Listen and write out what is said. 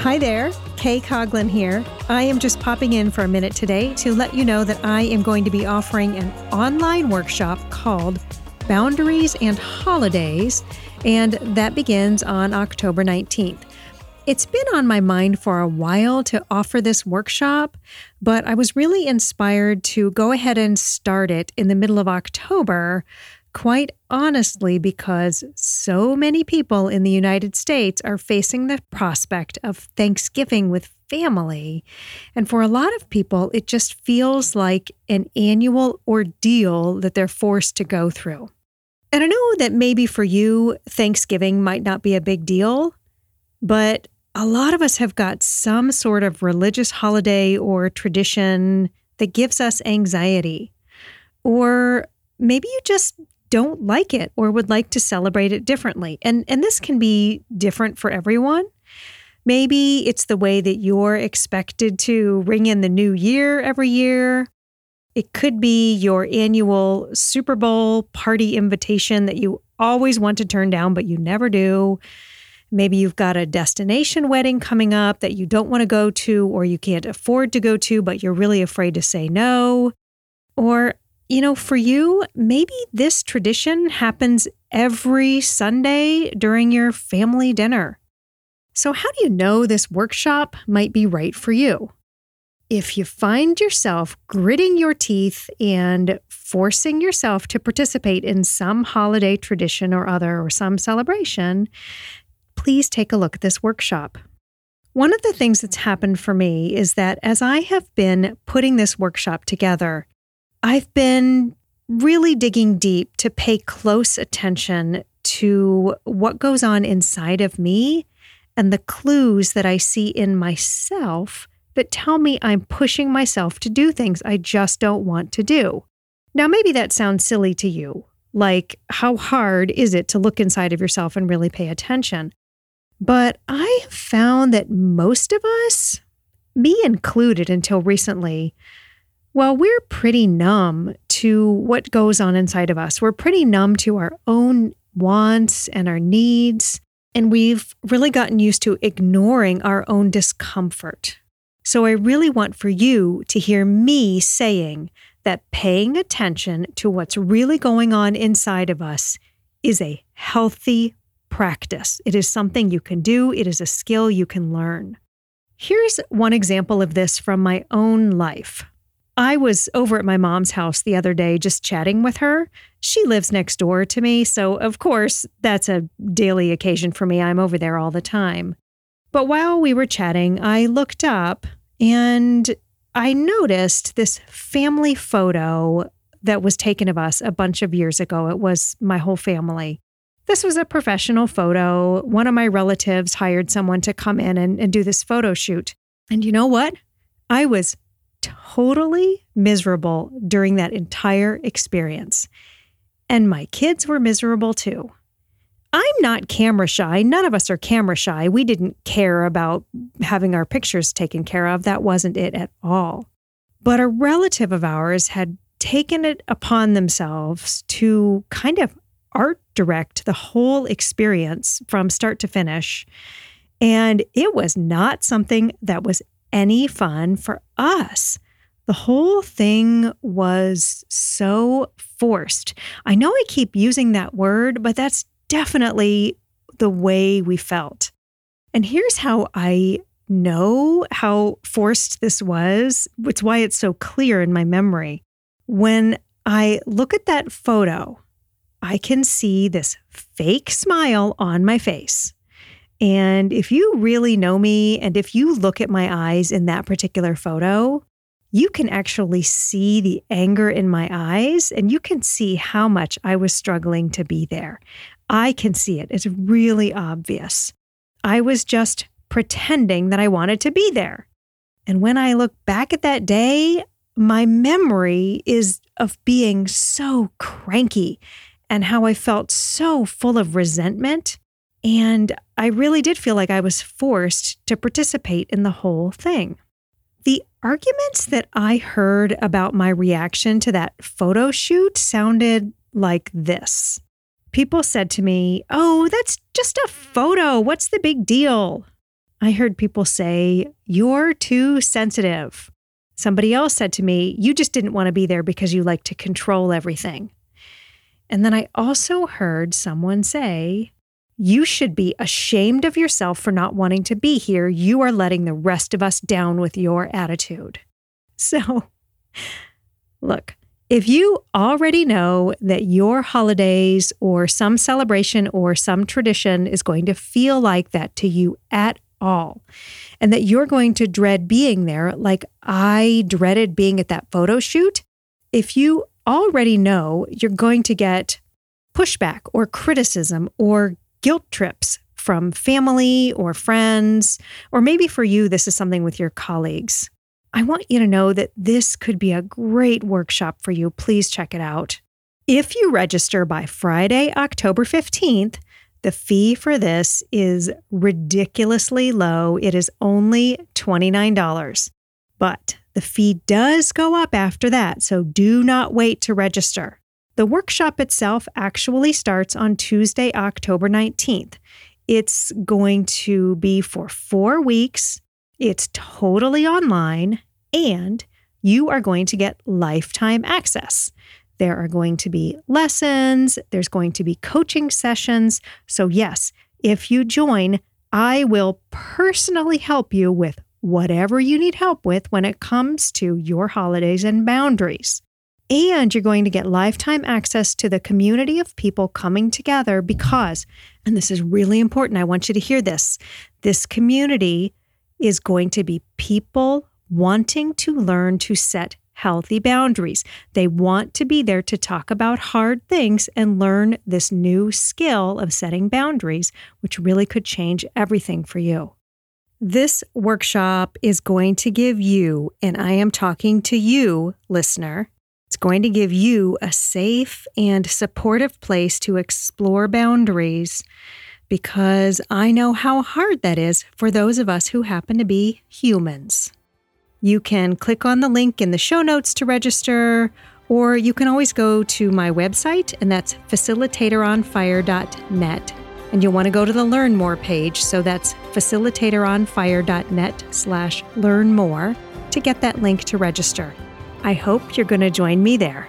Hi there, Kay Coughlin here. I am just popping in for a minute today to let you know that I am going to be offering an online workshop called Boundaries and Holidays, and that begins on October 19th. It's been on my mind for a while to offer this workshop, but I was really inspired to go ahead and start it in the middle of October quite honestly, because so many people in the United States are facing the prospect of Thanksgiving with family. And for a lot of people, it just feels like an annual ordeal that they're forced to go through. And I know that maybe for you, Thanksgiving might not be a big deal, but a lot of us have got some sort of religious holiday or tradition that gives us anxiety. Or maybe you just don't like it or would like to celebrate it differently. And and this can be different for everyone. Maybe it's the way that you're expected to ring in the new year every year. It could be your annual Super Bowl party invitation that you always want to turn down, but you never do. Maybe you've got a destination wedding coming up that you don't want to go to or you can't afford to go to, but you're really afraid to say no. Or you know, for you, maybe this tradition happens every Sunday during your family dinner. So, how do you know this workshop might be right for you? If you find yourself gritting your teeth and forcing yourself to participate in some holiday tradition or other or some celebration, please take a look at this workshop. One of the things that's happened for me is that as I have been putting this workshop together, I've been really digging deep to pay close attention to what goes on inside of me and the clues that I see in myself that tell me I'm pushing myself to do things I just don't want to do. Now, maybe that sounds silly to you. Like, how hard is it to look inside of yourself and really pay attention? But I have found that most of us, me included until recently, well, we're pretty numb to what goes on inside of us. We're pretty numb to our own wants and our needs. And we've really gotten used to ignoring our own discomfort. So I really want for you to hear me saying that paying attention to what's really going on inside of us is a healthy practice. It is something you can do, it is a skill you can learn. Here's one example of this from my own life. I was over at my mom's house the other day just chatting with her. She lives next door to me, so of course, that's a daily occasion for me. I'm over there all the time. But while we were chatting, I looked up and I noticed this family photo that was taken of us a bunch of years ago. It was my whole family. This was a professional photo. One of my relatives hired someone to come in and, and do this photo shoot. And you know what? I was totally miserable during that entire experience. And my kids were miserable too. I'm not camera shy. None of us are camera shy. We didn't care about having our pictures taken care of. That wasn't it at all. But a relative of ours had taken it upon themselves to kind of art direct the whole experience from start to finish. And it was not something that was any fun for us. The whole thing was so forced. I know I keep using that word, but that's definitely the way we felt. And here's how I know how forced this was. It's why it's so clear in my memory. When I look at that photo, I can see this fake smile on my face. And if you really know me and if you look at my eyes in that particular photo, you can actually see the anger in my eyes and you can see how much I was struggling to be there. I can see it. It's really obvious. I was just pretending that I wanted to be there. And when I look back at that day, my memory is of being so cranky and how I felt so full of resentment and I really did feel like I was forced to participate in the whole thing. The arguments that I heard about my reaction to that photo shoot sounded like this. People said to me, Oh, that's just a photo. What's the big deal? I heard people say, You're too sensitive. Somebody else said to me, You just didn't want to be there because you like to control everything. And then I also heard someone say, You should be ashamed of yourself for not wanting to be here. You are letting the rest of us down with your attitude. So, look, if you already know that your holidays or some celebration or some tradition is going to feel like that to you at all, and that you're going to dread being there, like I dreaded being at that photo shoot, if you already know you're going to get pushback or criticism or guilt trips from family or friends, or maybe for you, this is something with your colleagues. I want you to know that this could be a great workshop for you. Please check it out. If you register by Friday, October 15th, the fee for this is ridiculously low. It is only $29. But the fee does go up after that, so do not wait to register. The workshop itself actually starts on Tuesday, October 19th. It's going to be for four weeks it's totally online, and you are going to get lifetime access. There are going to be lessons, there's going to be coaching sessions. So, yes, if you join, I will personally help you with whatever you need help with when it comes to your holidays and boundaries. And you're going to get lifetime access to the community of people coming together because, and this is really important, I want you to hear this this community is going to be people wanting to learn to set healthy boundaries. They want to be there to talk about hard things and learn this new skill of setting boundaries, which really could change everything for you. This workshop is going to give you, and I am talking to you, listener, it's going to give you a safe and supportive place to explore boundaries because I know how hard that is for those of us who happen to be humans. You can click on the link in the show notes to register, or you can always go to my website, and that's facilitatoronfire.net. And you'll want to go to the Learn More page, so that's facilitatoronfire.net slash learn more to get that link to register. I hope you're going to join me there.